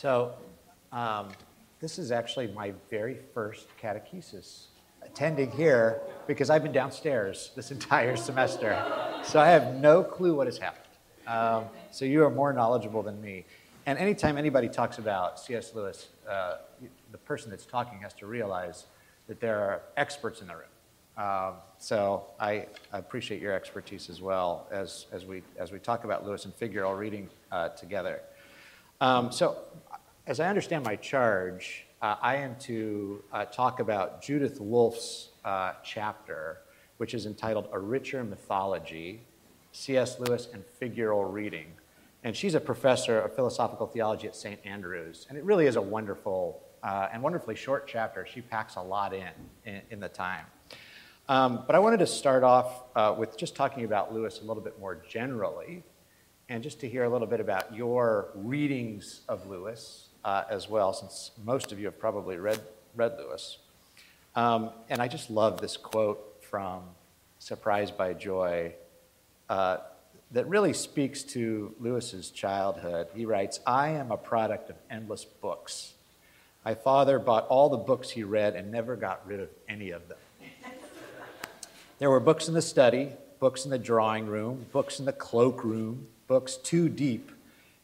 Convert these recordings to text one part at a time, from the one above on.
So, um, this is actually my very first catechesis attending here because I've been downstairs this entire semester. So, I have no clue what has happened. Um, so, you are more knowledgeable than me. And anytime anybody talks about C.S. Lewis, uh, the person that's talking has to realize that there are experts in the room. Um, so I, appreciate your expertise as well as, as, we, as we talk about Lewis and figure figural reading uh, together. Um, so as I understand my charge, uh, I am to uh, talk about Judith Wolfe's uh, chapter, which is entitled A Richer Mythology, C.S. Lewis and Figural Reading. And she's a professor of philosophical theology at St. Andrews. And it really is a wonderful uh, and wonderfully short chapter. She packs a lot in in, in the time. Um, but I wanted to start off uh, with just talking about Lewis a little bit more generally, and just to hear a little bit about your readings of Lewis uh, as well, since most of you have probably read, read Lewis. Um, and I just love this quote from Surprised by Joy uh, that really speaks to Lewis's childhood. He writes, I am a product of endless books. My father bought all the books he read and never got rid of any of them. There were books in the study, books in the drawing room, books in the cloakroom, books too deep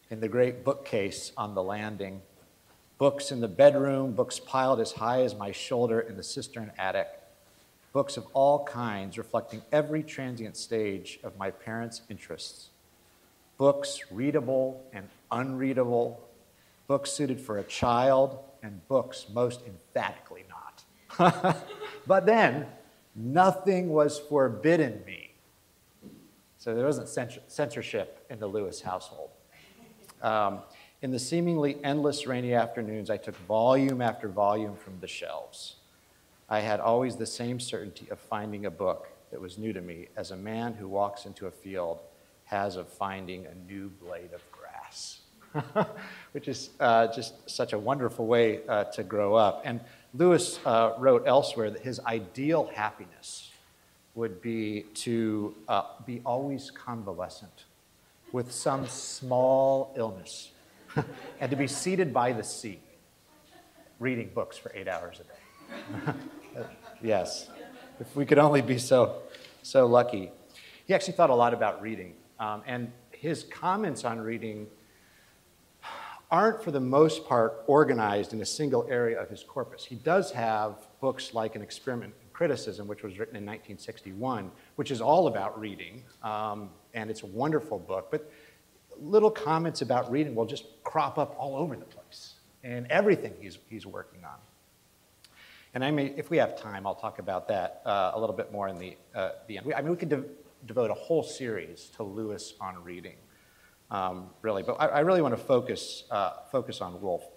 in the great bookcase on the landing, books in the bedroom, books piled as high as my shoulder in the cistern attic, books of all kinds reflecting every transient stage of my parents' interests, books readable and unreadable, books suited for a child, and books most emphatically not. but then, Nothing was forbidden me. So there wasn't censorship in the Lewis household. Um, in the seemingly endless rainy afternoons, I took volume after volume from the shelves. I had always the same certainty of finding a book that was new to me as a man who walks into a field has of finding a new blade of grass, which is uh, just such a wonderful way uh, to grow up. And Lewis uh, wrote elsewhere that his ideal happiness would be to uh, be always convalescent with some small illness and to be seated by the sea reading books for eight hours a day. yes, if we could only be so, so lucky. He actually thought a lot about reading, um, and his comments on reading aren't, for the most part, organized in a single area of his corpus. He does have books like An Experiment Criticism, which was written in 1961, which is all about reading, um, and it's a wonderful book. But little comments about reading will just crop up all over the place in everything he's, he's working on. And I mean, if we have time, I'll talk about that uh, a little bit more in the, uh, the end. I mean, we could de- devote a whole series to Lewis on reading um, really. But I, I, really want to focus, uh, focus on Wolfe.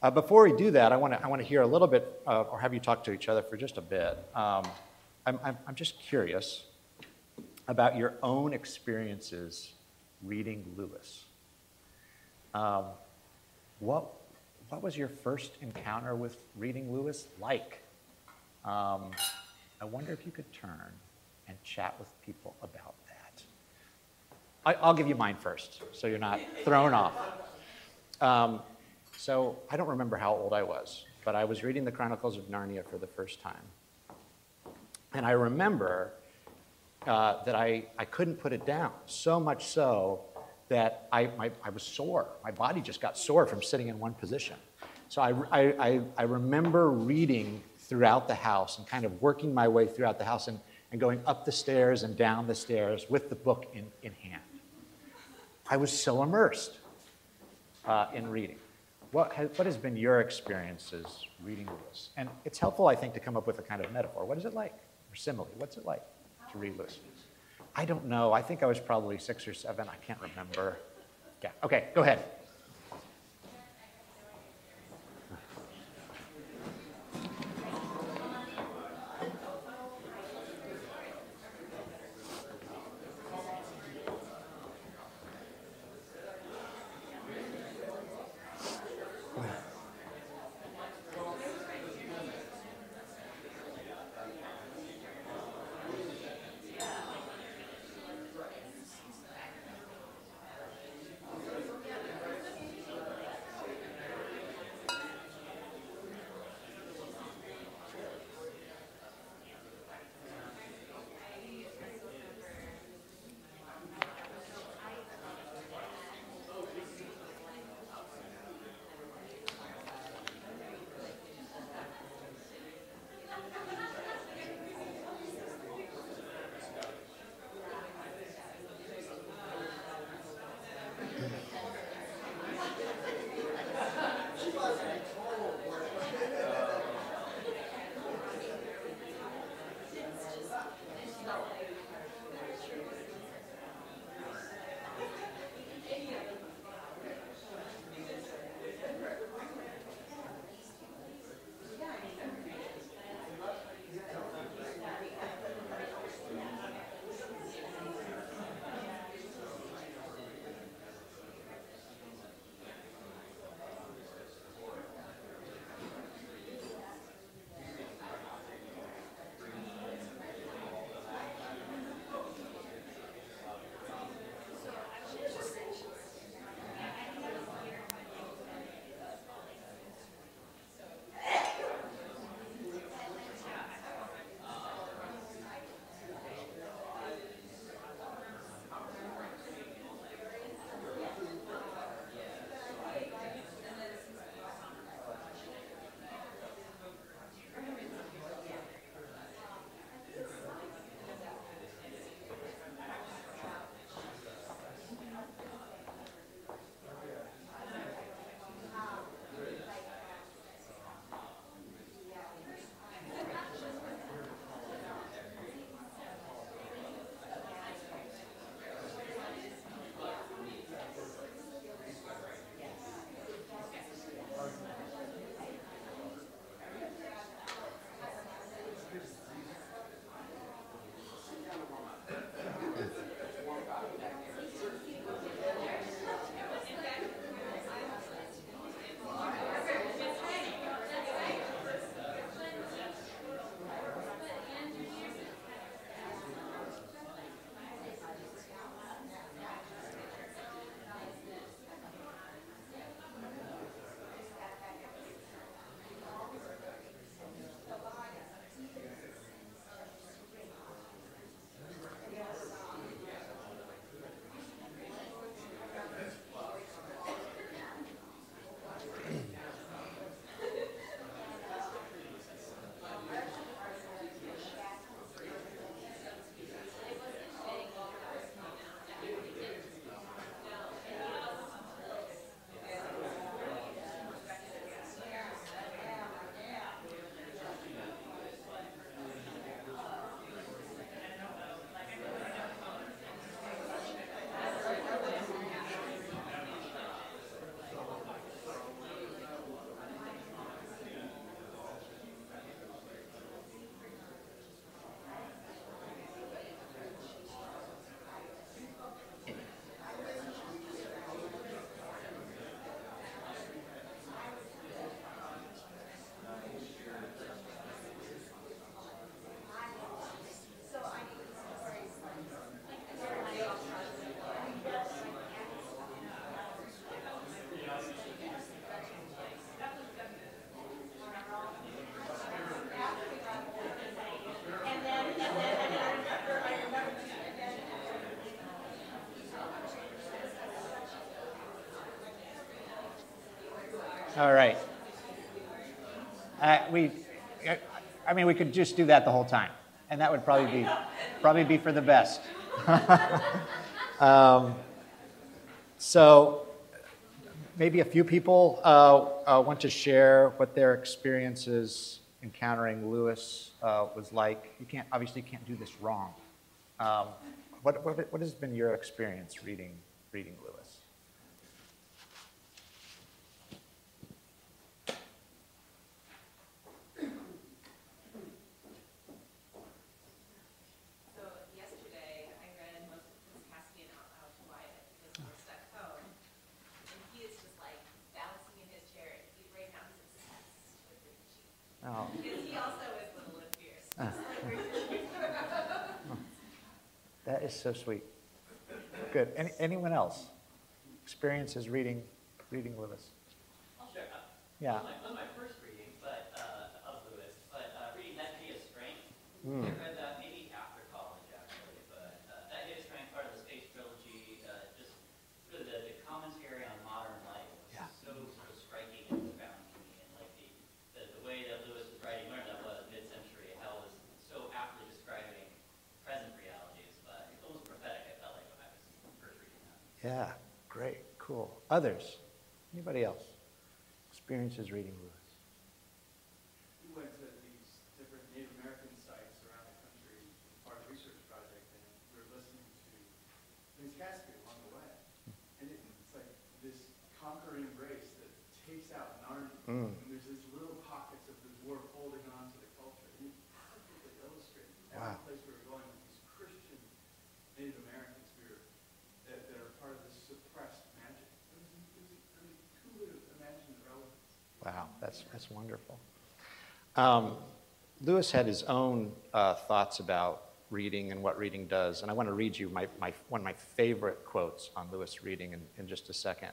Uh, before we do that, I want to, I want to hear a little bit, uh, or have you talk to each other for just a bit. Um, I'm, I'm, I'm just curious about your own experiences reading Lewis. Um, what, what was your first encounter with reading Lewis like? Um, I wonder if you could turn and chat with people about that. I, will give you mine first, so you're not thrown off. So I don't remember how old I was, but I was reading the Chronicles of Narnia for the first time. And I remember uh, that I, I couldn't put it down, so much so that I, my, I was sore. My body just got sore from sitting in one position. So I, I, I remember reading throughout the house and kind of working my way throughout the house and, and going up the stairs and down the stairs with the book in, in hand. I was so immersed uh, in reading. What has, what has been your experiences reading Lewis? And it's helpful, I think, to come up with a kind of metaphor. What is it like? Or simile? What's it like to read Lewis? I don't know. I think I was probably six or seven. I can't remember. Yeah. Okay, go ahead. All right. Uh, we, I mean, we could just do that the whole time, and that would probably be, probably be for the best. um, so, maybe a few people uh, uh, want to share what their experiences encountering Lewis uh, was like. You can't obviously can't do this wrong. Um, what, what, what has been your experience reading reading Lewis? That is so sweet. Good. Any, anyone else? Experiences reading, reading Lewis? I'll share. Uh, yeah. Of my, first but uh, of Lewis, but uh, reading That Hideous Strength. Mm. I read that maybe after college, actually, but uh, That Hideous Strength, part of the Space Trilogy, uh, just really the, the commentary on modern life was yeah. so sort of striking and profound to me, and like the, the, the way that Lewis was writing, learned that was mid-century, how it was so aptly describing present reality. Yeah, great, cool. Others? Anybody else? Experiences reading Lewis? We went to these different Native American sites around the country as part of a research project, and we were listening to Prince Caspian along the way. And it's like this conquering grace that takes out Narnia. Mm. And there's these little pockets of the dwarf holding on to the culture. And it perfectly illustrates wow. place we were going with these Christian Native Americans part of this suppressed magic. It was, it was, I mean, who would have imagined the relevance? Wow, that's, that's wonderful. Um, Lewis had his own uh, thoughts about reading and what reading does, and I want to read you my, my, one of my favorite quotes on Lewis reading in, in just a second.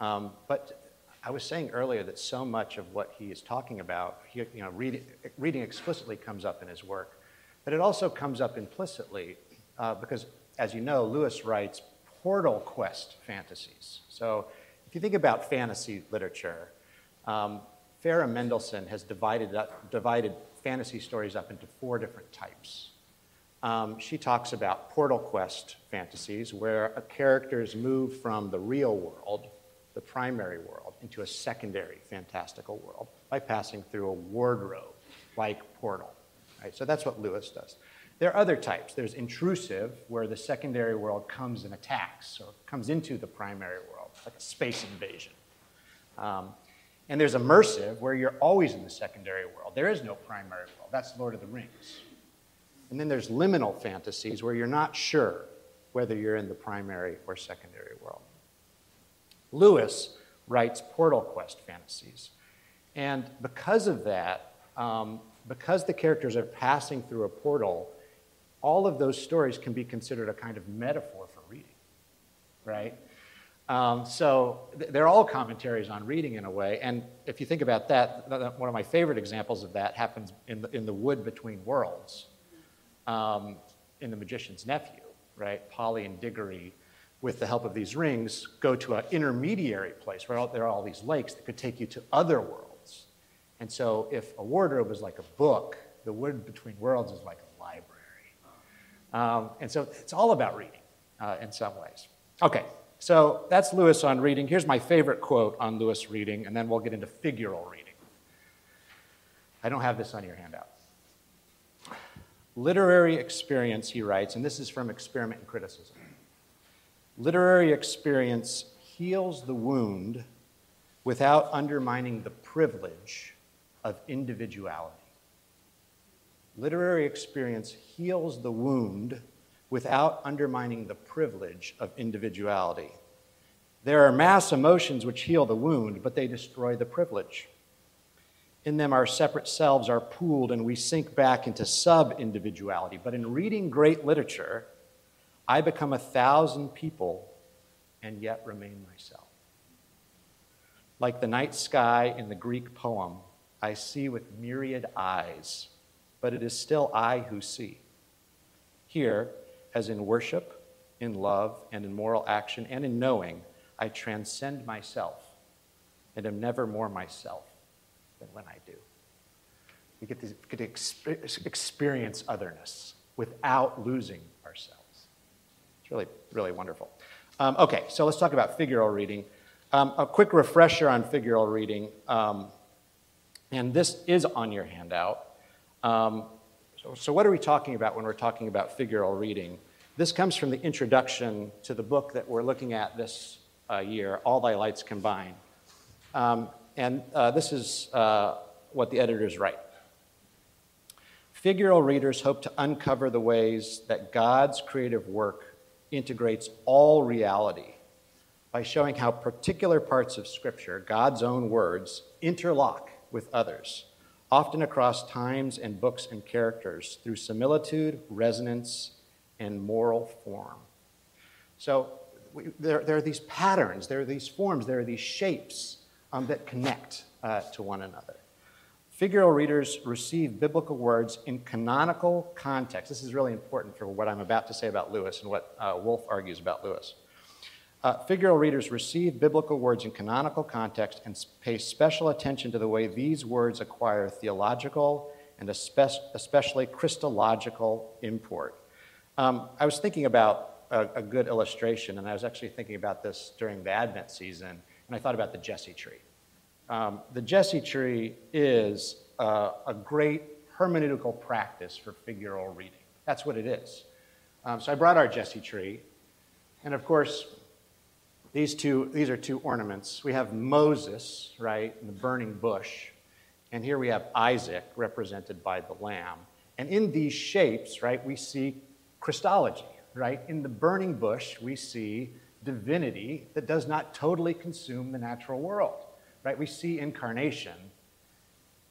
Um, but I was saying earlier that so much of what he is talking about, he, you know, reading, reading explicitly comes up in his work, but it also comes up implicitly uh, because, as you know, Lewis writes portal quest fantasies. So if you think about fantasy literature, um, Farah Mendlesohn has divided, up, divided fantasy stories up into four different types. Um, she talks about portal quest fantasies, where a characters move from the real world, the primary world, into a secondary fantastical world by passing through a wardrobe like portal. Right? So that's what Lewis does. There are other types. There's intrusive, where the secondary world comes and attacks or comes into the primary world, like a space invasion. Um, and there's immersive, where you're always in the secondary world. There is no primary world. That's Lord of the Rings. And then there's liminal fantasies, where you're not sure whether you're in the primary or secondary world. Lewis writes Portal Quest fantasies. And because of that, um, because the characters are passing through a portal, all of those stories can be considered a kind of metaphor for reading, right? Um, so they're all commentaries on reading in a way. And if you think about that, one of my favorite examples of that happens in the, in the wood between worlds um, in The Magician's Nephew, right? Polly and Diggory, with the help of these rings, go to an intermediary place where there are all these lakes that could take you to other worlds. And so if a wardrobe is like a book, the wood between worlds is like a library. um, and so it's all about reading uh, in some ways. Okay, so that's Lewis on reading. Here's my favorite quote on Lewis reading, and then we'll get into figural reading. I don't have this on your handout. Literary experience, he writes, and this is from Experiment in Criticism. Literary experience heals the wound without undermining the privilege of individuality. Literary experience heals the wound without undermining the privilege of individuality. There are mass emotions which heal the wound, but they destroy the privilege. In them, our separate selves are pooled and we sink back into sub individuality. But in reading great literature, I become a thousand people and yet remain myself. Like the night sky in the Greek poem, I see with myriad eyes but it is still I who see. Here, as in worship, in love, and in moral action, and in knowing, I transcend myself. and am never more myself than when I do. We get to, experience otherness without losing ourselves. It's really, really wonderful. Um, okay, so let's talk about figural reading. Um, a quick refresher on figural reading, um, and this is on your handout. Um, so, so, what are we talking about when we're talking about figural reading? This comes from the introduction to the book that we're looking at this uh, year, All Thy Lights Combine. Um, and uh, this is uh, what the editors write. Figural readers hope to uncover the ways that God's creative work integrates all reality by showing how particular parts of Scripture, God's own words, interlock with others, often across times and books and characters through similitude, resonance, and moral form. So we, there, there, are these patterns, there are these forms, there are these shapes um, that connect uh, to one another. Figural readers receive biblical words in canonical context. This is really important for what I'm about to say about Lewis and what uh, Wolfe argues about Lewis. Uh, figural readers receive biblical words in canonical context and pay special attention to the way these words acquire theological and especially Christological import. Um, I was thinking about a, a, good illustration, and I was actually thinking about this during the Advent season, and I thought about the Jesse tree. Um, the Jesse tree is uh, a great hermeneutical practice for figural reading. That's what it is. Um, so I brought our Jesse tree, and of course, these two these are two ornaments. We have Moses, right, in the burning bush, and here we have Isaac, represented by the lamb. And in these shapes, right, we see Christology, right? In the burning bush, we see divinity that does not totally consume the natural world, right? We see incarnation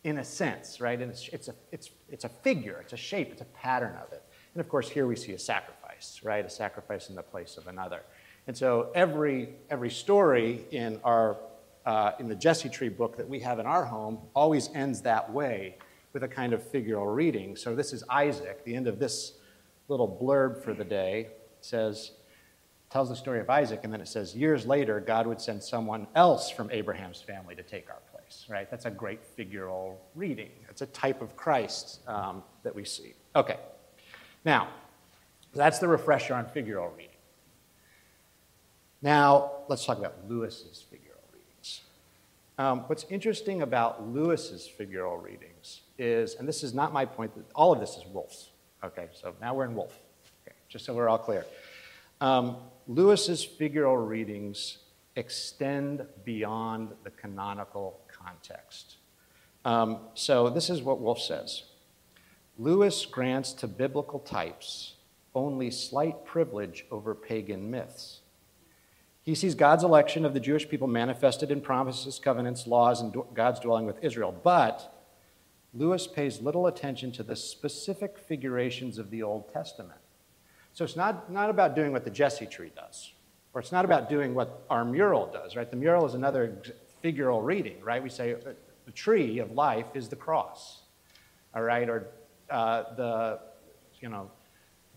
in a sense, right? And it's, it's, a, it's, it's a figure, it's a shape, it's a pattern of it. And of course, here we see a sacrifice, right? A sacrifice in the place of another. And so every, every story in, our, uh, in the Jesse Tree book that we have in our home always ends that way with a kind of figural reading. So this is Isaac, the end of this little blurb for the day says, tells the story of Isaac, and then it says, years later, God would send someone else from Abraham's family to take our place, right? That's a great figural reading. It's a type of Christ um, that we see. Okay. Now, that's the refresher on figural reading. Now, let's talk about Lewis's figural readings. Um, what's interesting about Lewis's figural readings is, and this is not my point, all of this is Wolfe's. Okay, so now we're in Wolfe, okay, just so we're all clear. Um, Lewis's figural readings extend beyond the canonical context. Um, so this is what Wolfe says Lewis grants to biblical types only slight privilege over pagan myths. He sees God's election of the Jewish people manifested in promises, covenants, laws, and God's dwelling with Israel. But Lewis pays little attention to the specific figurations of the Old Testament. So it's not, not about doing what the Jesse tree does, or it's not about doing what our mural does, right? The mural is another figural reading, right? We say uh, the tree of life is the cross, all right? Or uh, the, you know,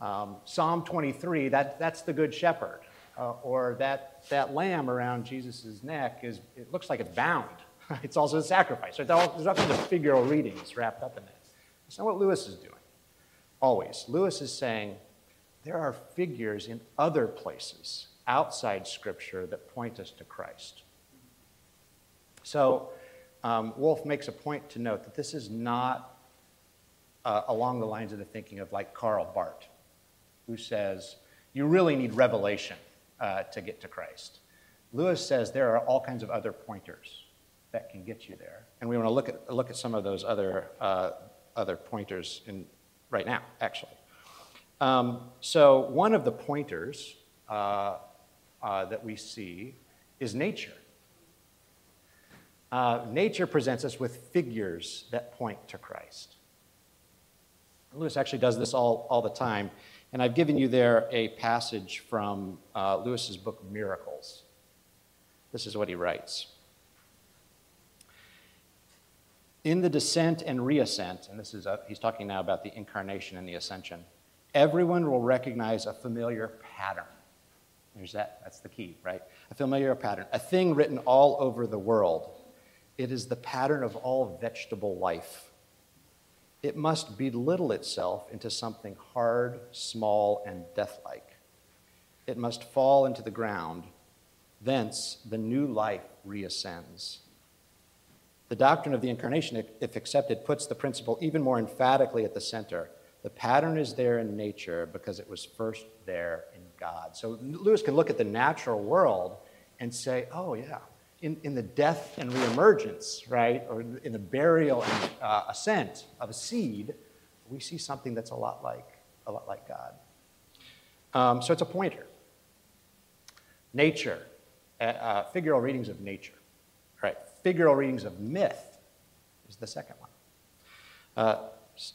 um, Psalm 23, that, that's the good shepherd. Uh, or that, that lamb around Jesus' neck is, it looks like it's bound, it's also a sacrifice. There's kinds of figural readings wrapped up in that. That's not what Lewis is doing. Always. Lewis is saying there are figures in other places outside Scripture that point us to Christ. So, um, Wolfe makes a point to note that this is not uh, along the lines of the thinking of like Karl Barth, who says you really need revelation uh, to get to Christ. Lewis says there are all kinds of other pointers that can get you there. And we want to look at, look at some of those other, uh, other pointers in, right now, actually. Um, so, one of the pointers uh, uh, that we see is nature. Uh, nature presents us with figures that point to Christ. Lewis actually does this all, all the time. And I've given you there a passage from uh, Lewis's book, Miracles. This is what he writes. In the descent and reascent, and this is a, he's talking now about the incarnation and the ascension, everyone will recognize a familiar pattern. There's that, that's the key, right? A familiar pattern, a thing written all over the world. It is the pattern of all vegetable life. It must belittle itself into something hard, small, and deathlike. It must fall into the ground. Thence, the new life reascends. The doctrine of the incarnation, if accepted, puts the principle even more emphatically at the center. The pattern is there in nature because it was first there in God. So Lewis can look at the natural world and say, oh, yeah, in, in the death and reemergence, right, or in the burial and uh, ascent of a seed, we see something that's a lot like, a lot like God. Um, so it's a pointer. Nature, uh, uh, figural readings of nature. Figural readings of myth is the second one. Uh,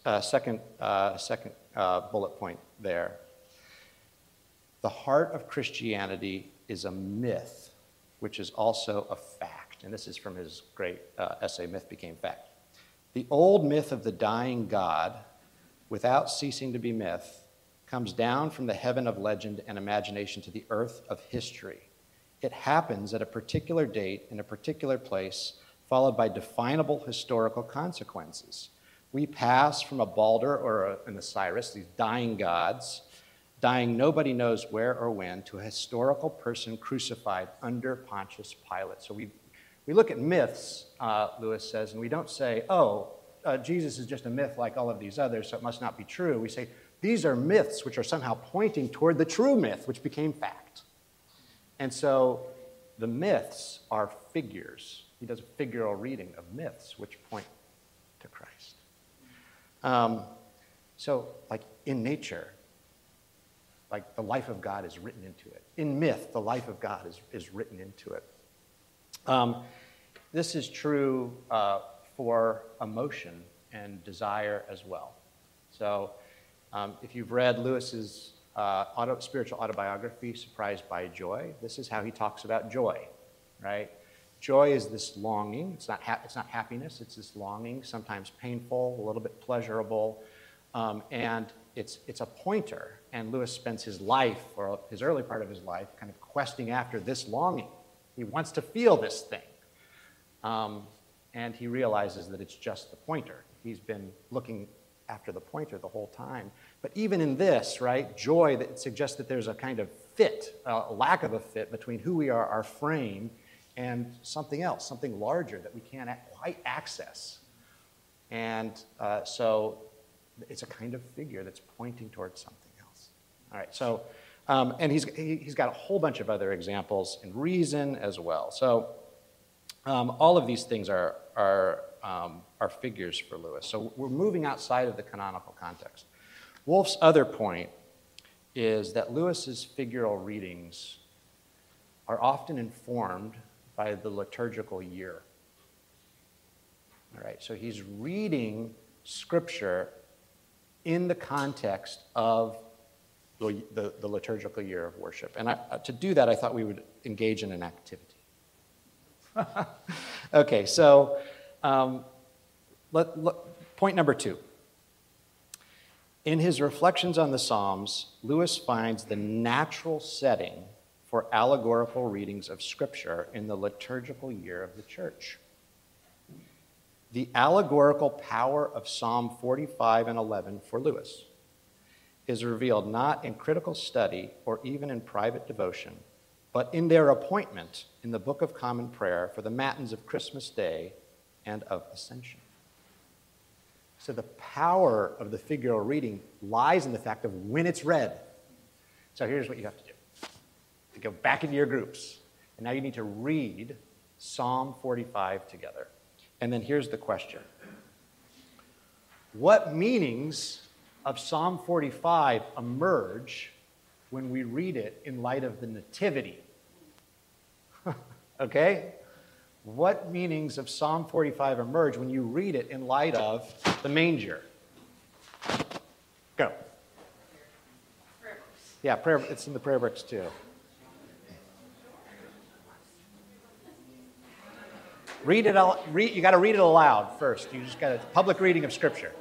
uh, second uh, second uh, bullet point there. The heart of Christianity is a myth, which is also a fact. And this is from his great uh, essay, Myth Became Fact. The old myth of the dying God, without ceasing to be myth, comes down from the heaven of legend and imagination to the earth of history. It happens at a particular date in a particular place, followed by definable historical consequences. We pass from a Balder or a, an Osiris, these dying gods, dying nobody knows where or when, to a historical person crucified under Pontius Pilate. So we, we look at myths, uh, Lewis says, and we don't say, oh, uh, Jesus is just a myth like all of these others, so it must not be true. We say, these are myths which are somehow pointing toward the true myth, which became fact. And so the myths are figures. He does a figural reading of myths which point to Christ. Um, so, like in nature, like the life of God is written into it. In myth, the life of God is, is written into it. Um, this is true uh, for emotion and desire as well. So, um, if you've read Lewis's uh, auto, spiritual autobiography, Surprised by Joy, this is how he talks about joy, right? Joy is this longing. It's not, it's not happiness, it's this longing, sometimes painful, a little bit pleasurable. Um, and it's, it's a pointer. And Lewis spends his life, or his early part of his life, kind of questing after this longing. He wants to feel this thing. Um, and he realizes that it's just the pointer. He's been looking after the pointer the whole time. But even in this, right, joy that suggests that there's a kind of fit, a lack of a fit between who we are, our frame, and something else, something larger that we can't quite access. And uh, so it's a kind of figure that's pointing towards something else. All right, so, um, and he's, he, has got a whole bunch of other examples in reason as well. So um, all of these things are, are, um, are figures for Lewis. So we're moving outside of the canonical context. Wolfe's other point is that Lewis's figural readings are often informed by the liturgical year. All right, so he's reading scripture in the context of the, the, the liturgical year of worship. And I, to do that, I thought we would engage in an activity. okay, so um, let, let, point number two. In his reflections on the Psalms, Lewis finds the natural setting for allegorical readings of Scripture in the liturgical year of the church. The allegorical power of Psalm 45 and 11 for Lewis is revealed not in critical study or even in private devotion, but in their appointment in the Book of Common Prayer for the Matins of Christmas Day and of Ascension. So the power of the figural reading lies in the fact of when it's read. So here's what you have to do to go back into your groups. And now you need to read Psalm 45 together. And then here's the question What meanings of Psalm 45 emerge when we read it in light of the Nativity? okay? What meanings of Psalm 45 emerge when you read it in light of the manger? Go. Yeah, prayer, it's in the prayer books too. Read it, read, you got to read it aloud first. You just got a public reading of Scripture.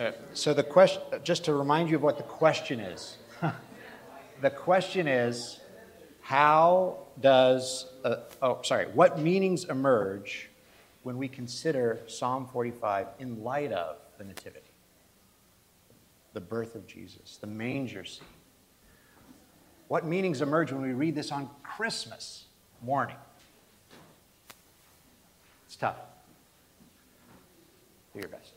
Uh, so the question, just to remind you of what the question is. the question is, how does, uh, oh, sorry, what meanings emerge when we consider Psalm 45 in light of the Nativity? The birth of Jesus, the manger scene. What meanings emerge when we read this on Christmas morning? It's tough. Do your best.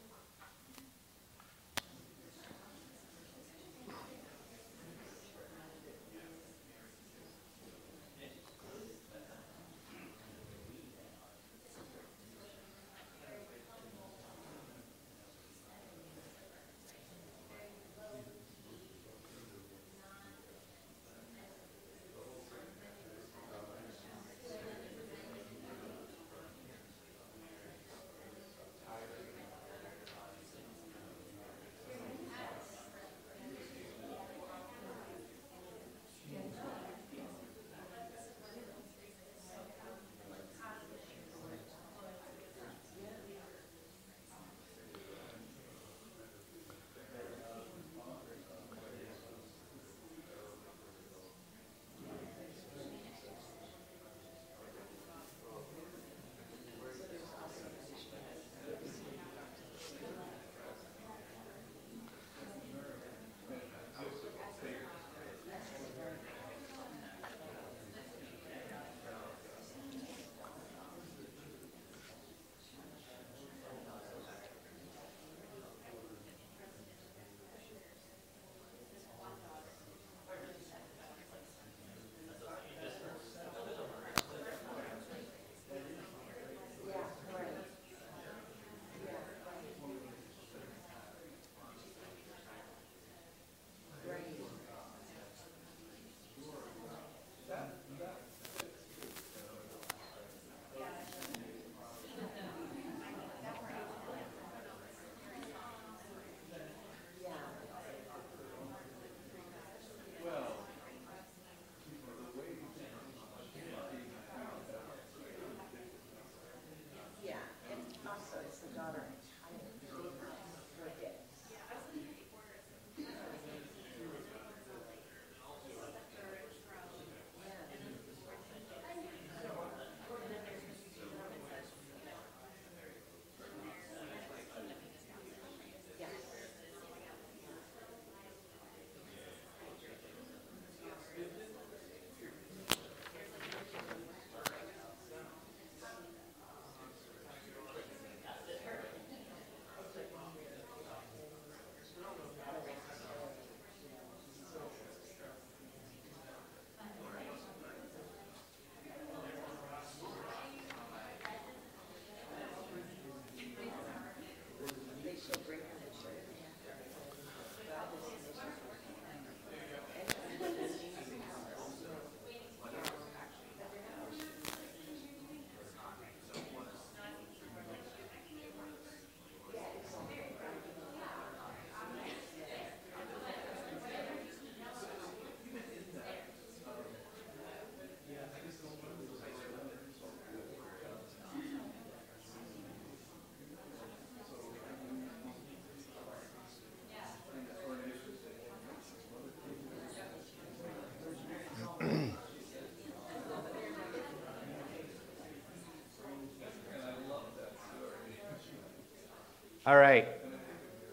All right.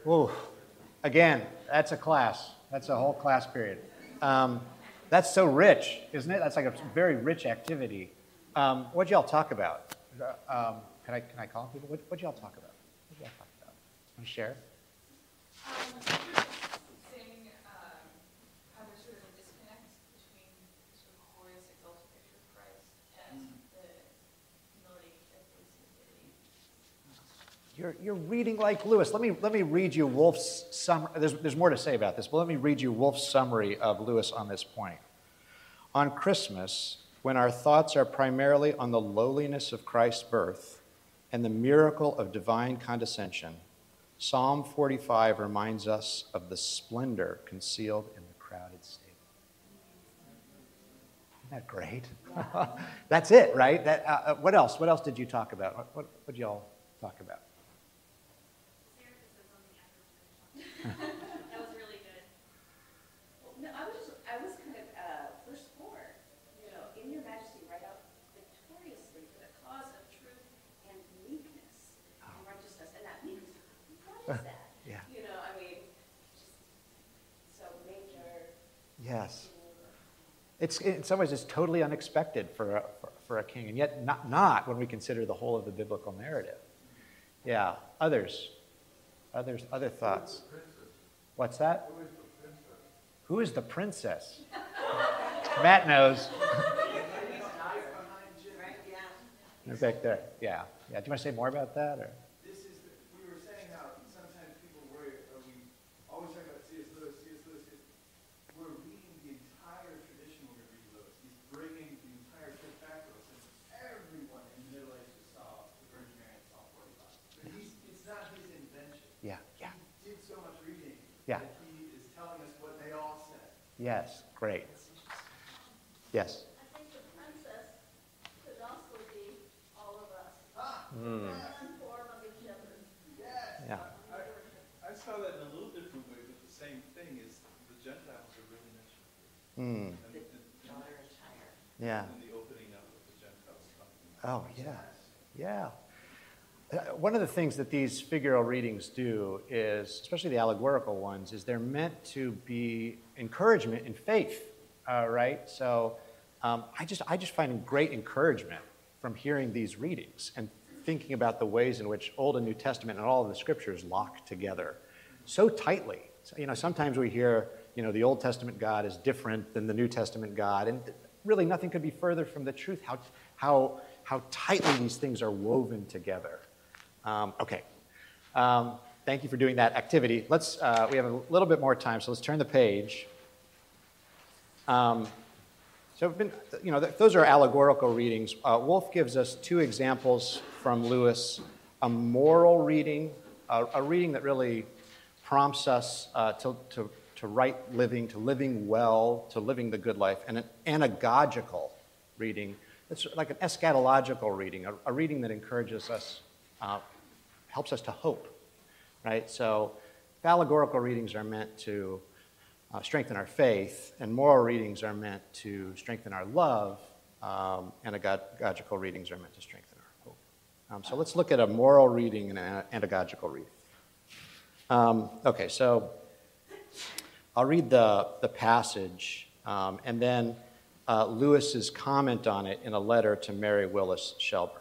Whoa. Again, that's a class. That's a whole class period. Um, that's so rich, isn't it? That's like a very rich activity. Um, what'd y'all talk about? Um, can I can I call people? What, what'd y'all talk about? What'd y'all talk about? Share? You're, you're reading like Lewis. Let me, let me read you Wolfe's summary. There's, there's more to say about this, but let me read you Wolfe's summary of Lewis on this point. On Christmas, when our thoughts are primarily on the lowliness of Christ's birth and the miracle of divine condescension, Psalm 45 reminds us of the splendor concealed in the crowded stable. Isn't that great? That's it, right? That, uh, uh, what else? What else did you talk about? What did y'all talk about? That was really good. Well, no, I was just, I was kind of, uh, verse four, you know, in your majesty, write out victoriously for the cause of truth and meekness and righteousness. And that means, what is that? Yeah. You know, I mean, just, so major. Yes. It's, in some ways, it's totally unexpected for a, for, for a king, and yet not, not when we consider the whole of the biblical narrative. Yeah. Others? Others? Other thoughts? What's that? Who is the princess? Matt knows. Back there. Yeah. Yeah. Do you want to say more about that? Or? This is, the- we were saying how sometimes people worry, are we always talking about C.S. Lewis, C.S. Lewis, C.S. We're reading the entire tradition when we read Lewis. He's bringing the entire trip back to us. And everyone in the Middle Ages saw the Virgin Mary in Psalm 45. But he's, it's not his invention. Yeah. Yeah. He did so much reading Yeah. that he is telling us what they all said. Yes. Great. Yes. I think the princess could also be all of us. Hmm. Some form of each other. Yeah. I, I saw that in a little different way, but the same thing is the Gentiles are really mentioned. Hmm. And, and, Yeah. in the opening up of the Gentiles. Oh, yeah. Yeah. One of the things that these figural readings do is, especially the allegorical ones, is they're meant to be encouragement in faith, uh, right? So um, I, just, I just find great encouragement from hearing these readings and thinking about the ways in which Old and New Testament and all of the scriptures lock together so tightly. So, you know, sometimes we hear, you know, the Old Testament God is different than the New Testament God, and really nothing could be further from the truth how, how, how tightly these things are woven together. Um, okay. Um, thank you for doing that activity. Let's, uh, we have a little bit more time, so let's turn the page. Um, so, been, you know, th- those are allegorical readings. Uh, Wolfe gives us two examples from Lewis a moral reading, a, a reading that really prompts us uh, to, to, to right living, to living well, to living the good life, and an anagogical reading. It's like an eschatological reading, a, a reading that encourages us, uh, helps us to hope, right? So, allegorical readings are meant to uh, strengthen our faith, and moral readings are meant to strengthen our love, um, and anagogical readings are meant to strengthen our hope. Um, so let's look at a moral reading and an anagogical reading. Um, okay, so I'll read the, the passage, um, and then uh, Lewis's comment on it in a letter to Mary Willis Shelburne.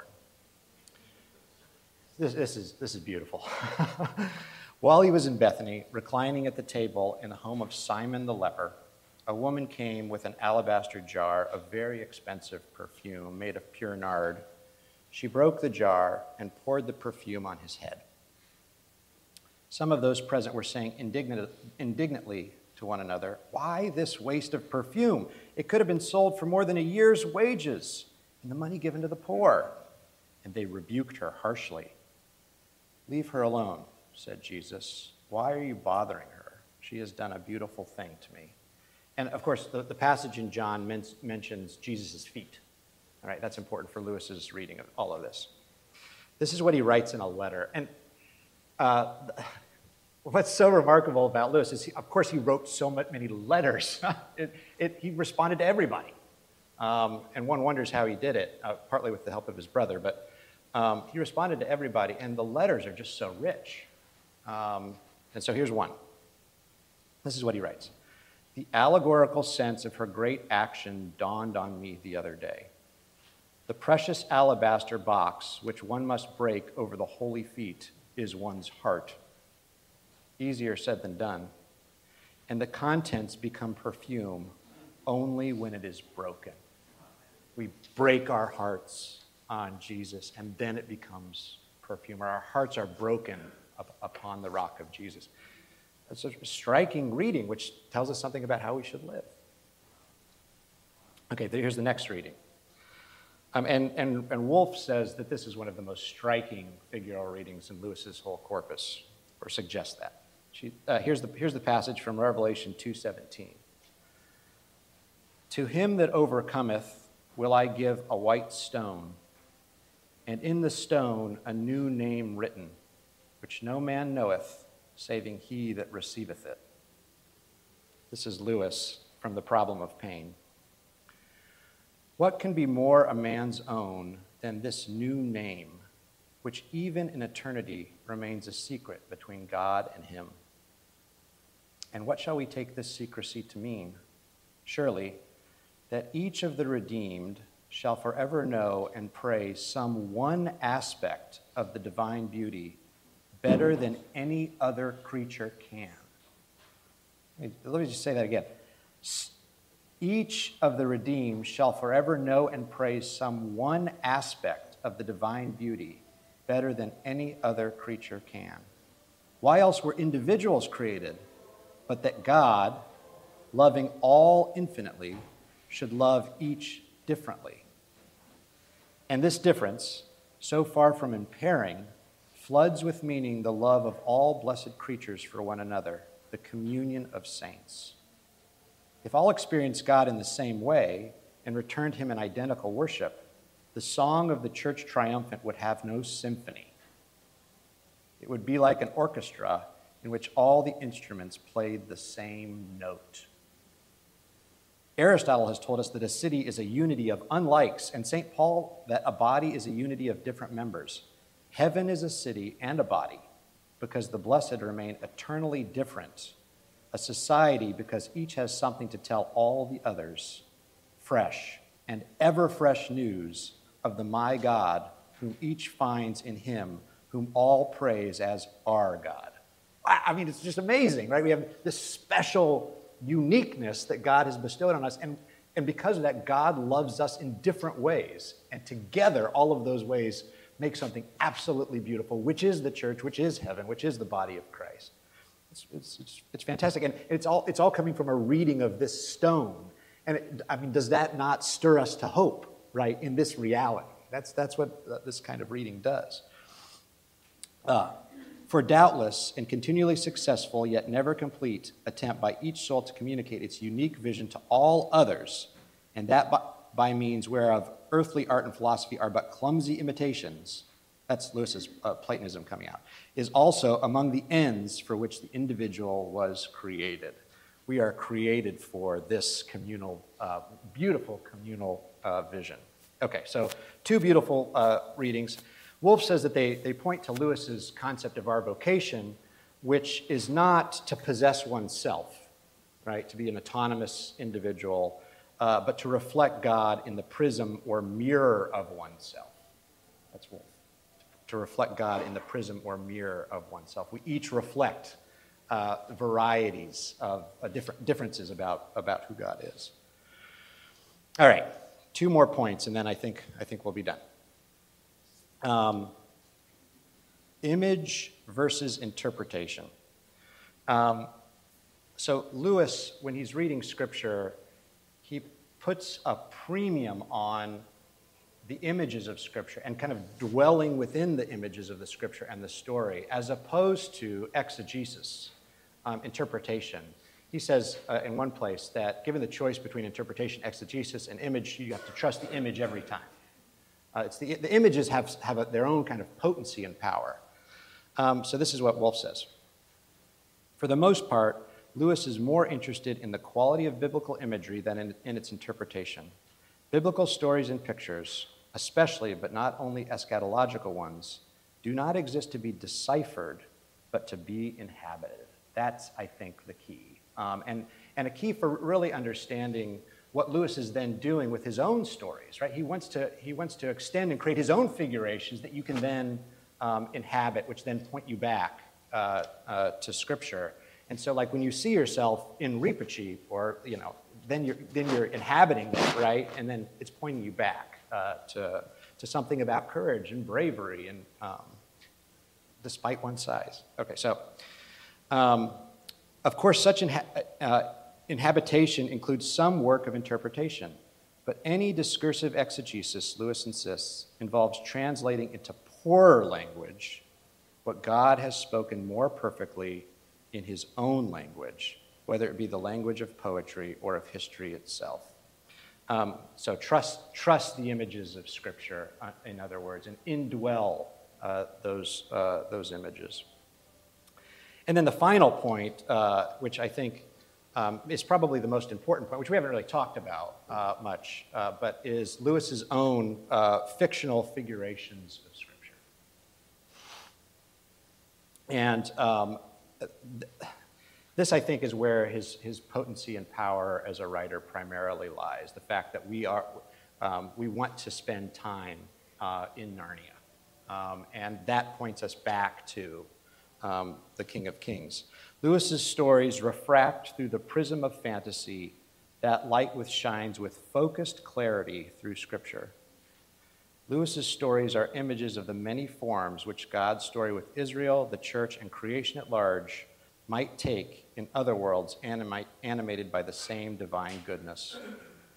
This, this, is, this is beautiful. While he was in Bethany, reclining at the table in the home of Simon the leper, a woman came with an alabaster jar of very expensive perfume made of pure nard. She broke the jar and poured the perfume on his head. Some of those present were saying indignant, indignantly to one another, Why this waste of perfume? It could have been sold for more than a year's wages and the money given to the poor. And they rebuked her harshly. Leave her alone, said Jesus. Why are you bothering her? She has done a beautiful thing to me. And of course, the, the passage in John men- mentions Jesus' feet. All right, that's important for Lewis's reading of all of this. This is what he writes in a letter. And uh, what's so remarkable about Lewis is, he, of course, he wrote so many letters. it, it, he responded to everybody. Um, and one wonders how he did it, uh, partly with the help of his brother, but um, he responded to everybody, and the letters are just so rich. Um, and so here's one. This is what he writes The allegorical sense of her great action dawned on me the other day. The precious alabaster box, which one must break over the holy feet, is one's heart. Easier said than done. And the contents become perfume only when it is broken. We break our hearts on Jesus, and then it becomes perfume. Our hearts are broken up upon the rock of Jesus. That's a striking reading, which tells us something about how we should live. Okay, here's the next reading. Um, and, and, and Wolfe says that this is one of the most striking figural readings in Lewis's whole corpus, or suggests that. She, uh, here's, the, here's the passage from Revelation 2.17. To him that overcometh will I give a white stone, and in the stone a new name written, which no man knoweth, saving he that receiveth it. This is Lewis from The Problem of Pain. What can be more a man's own than this new name, which even in eternity remains a secret between God and him? And what shall we take this secrecy to mean? Surely, that each of the redeemed shall forever know and praise some one aspect of the divine beauty better than any other creature can. Let me just say that again. Each of the redeemed shall forever know and praise some one aspect of the divine beauty better than any other creature can. Why else were individuals created but that God, loving all infinitely, should love each differently? And this difference, so far from impairing, floods with meaning the love of all blessed creatures for one another, the communion of saints. If all experienced God in the same way and returned him in identical worship, the song of the church triumphant would have no symphony. It would be like an orchestra in which all the instruments played the same note. Aristotle has told us that a city is a unity of unlikes, and St. Paul that a body is a unity of different members. Heaven is a city and a body because the blessed remain eternally different, a society because each has something to tell all the others, fresh and ever fresh news of the my God, whom each finds in him, whom all praise as our God. I mean, it's just amazing, right? We have this special uniqueness that God has bestowed on us. And, and because of that, God loves us in different ways. And together, all of those ways make something absolutely beautiful, which is the church, which is heaven, which is the body of Christ. It's, it's, it's, it's fantastic. And it's all, it's all coming from a reading of this stone. And it, I mean, does that not stir us to hope, right, in this reality? That's, that's what uh, this kind of reading does. Uh, for doubtless and continually successful, yet never complete, attempt by each soul to communicate its unique vision to all others, and that by, by means whereof earthly art and philosophy are but clumsy imitations, that's Lewis's uh, Platonism coming out, is also among the ends for which the individual was created. We are created for this communal, uh, beautiful communal uh, vision. Okay, so two beautiful uh, readings. Wolfe says that they, they point to Lewis's concept of our vocation, which is not to possess oneself, right, to be an autonomous individual, uh, but to reflect God in the prism or mirror of oneself. That's Wolfe. To reflect God in the prism or mirror of oneself. We each reflect uh, varieties of uh, different differences about, about who God is. All right, two more points, and then I think, I think we'll be done. Um, image versus interpretation. Um, so, Lewis, when he's reading scripture, he puts a premium on the images of scripture and kind of dwelling within the images of the scripture and the story, as opposed to exegesis, um, interpretation. He says uh, in one place that given the choice between interpretation, exegesis, and image, you have to trust the image every time. Uh, it's the, the images have, have a, their own kind of potency and power. Um, so this is what Wolfe says. For the most part, Lewis is more interested in the quality of biblical imagery than in, in its interpretation. Biblical stories and pictures, especially but not only eschatological ones, do not exist to be deciphered, but to be inhabited. That's, I think, the key. Um, and, and a key for really understanding what Lewis is then doing with his own stories, right? He wants to, he wants to extend and create his own figurations that you can then um, inhabit, which then point you back uh, uh, to Scripture. And so, like when you see yourself in Reepicheep, or you know, then you're then you're inhabiting that, right? And then it's pointing you back uh, to to something about courage and bravery, and um, despite one's size. Okay, so um, of course, such inha- uh, inhabitation includes some work of interpretation, but any discursive exegesis, Lewis insists, involves translating into poorer language what God has spoken more perfectly in his own language, whether it be the language of poetry or of history itself. Um, so trust, trust the images of Scripture, uh, in other words, and indwell uh, those, uh, those images. And then the final point, uh, which I think um, is probably the most important point, which we haven't really talked about uh, much, uh, but is Lewis's own uh, fictional figurations of Scripture. And um, th- this, I think, is where his, his potency and power as a writer primarily lies the fact that we, are, um, we want to spend time uh, in Narnia. Um, and that points us back to um, the King of Kings. Lewis's stories refract through the prism of fantasy that light which shines with focused clarity through Scripture. Lewis's stories are images of the many forms which God's story with Israel, the church, and creation at large might take in other worlds animated by the same divine goodness.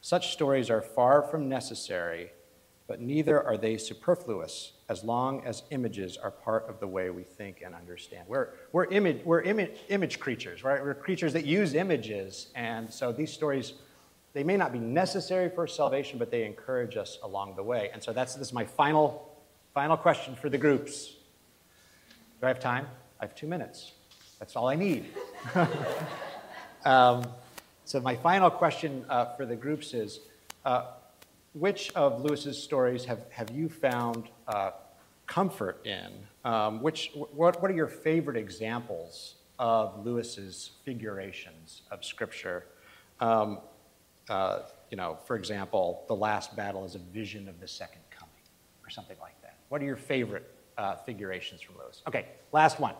Such stories are far from necessary, but neither are they superfluous as long as images are part of the way we think and understand. We're, we're, image, we're image, image creatures, right? We're creatures that use images, and so these stories, they may not be necessary for salvation, but they encourage us along the way. And so that's this is my final, final question for the groups. Do I have time? I have two minutes. That's all I need. um, so my final question uh, for the groups is, uh, which of Lewis's stories have, have you found uh, comfort in? Um, which, what, what are your favorite examples of Lewis's figurations of Scripture? Um, uh, you know, for example, the last battle is a vision of the second coming, or something like that. What are your favorite uh, figurations from Lewis? Okay, last one.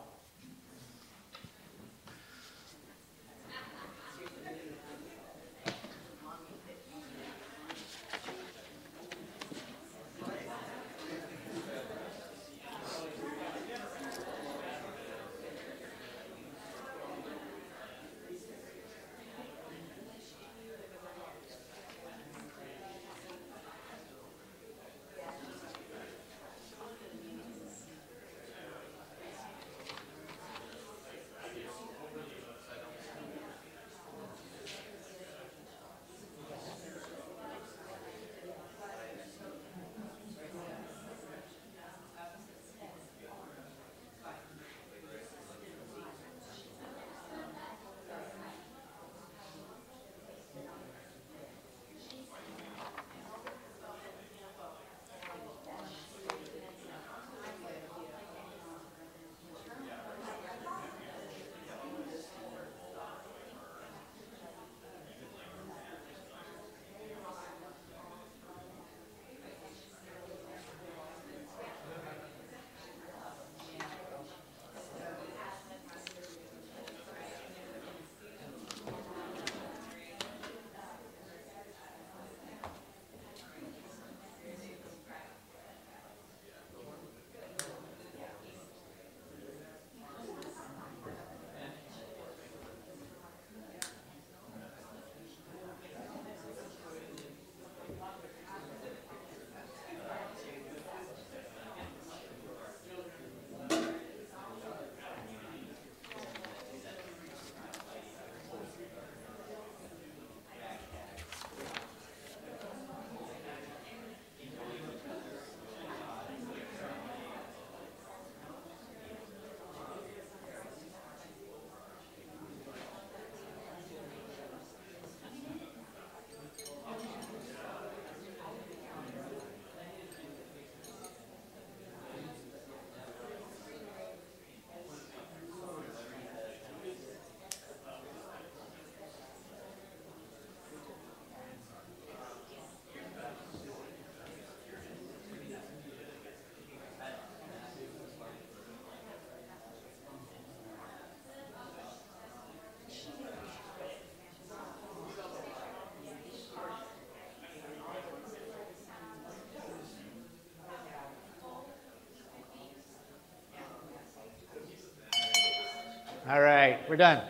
All right, we're done.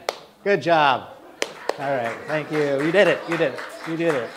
Good job. All right, thank you. You did it. You did it. You did it.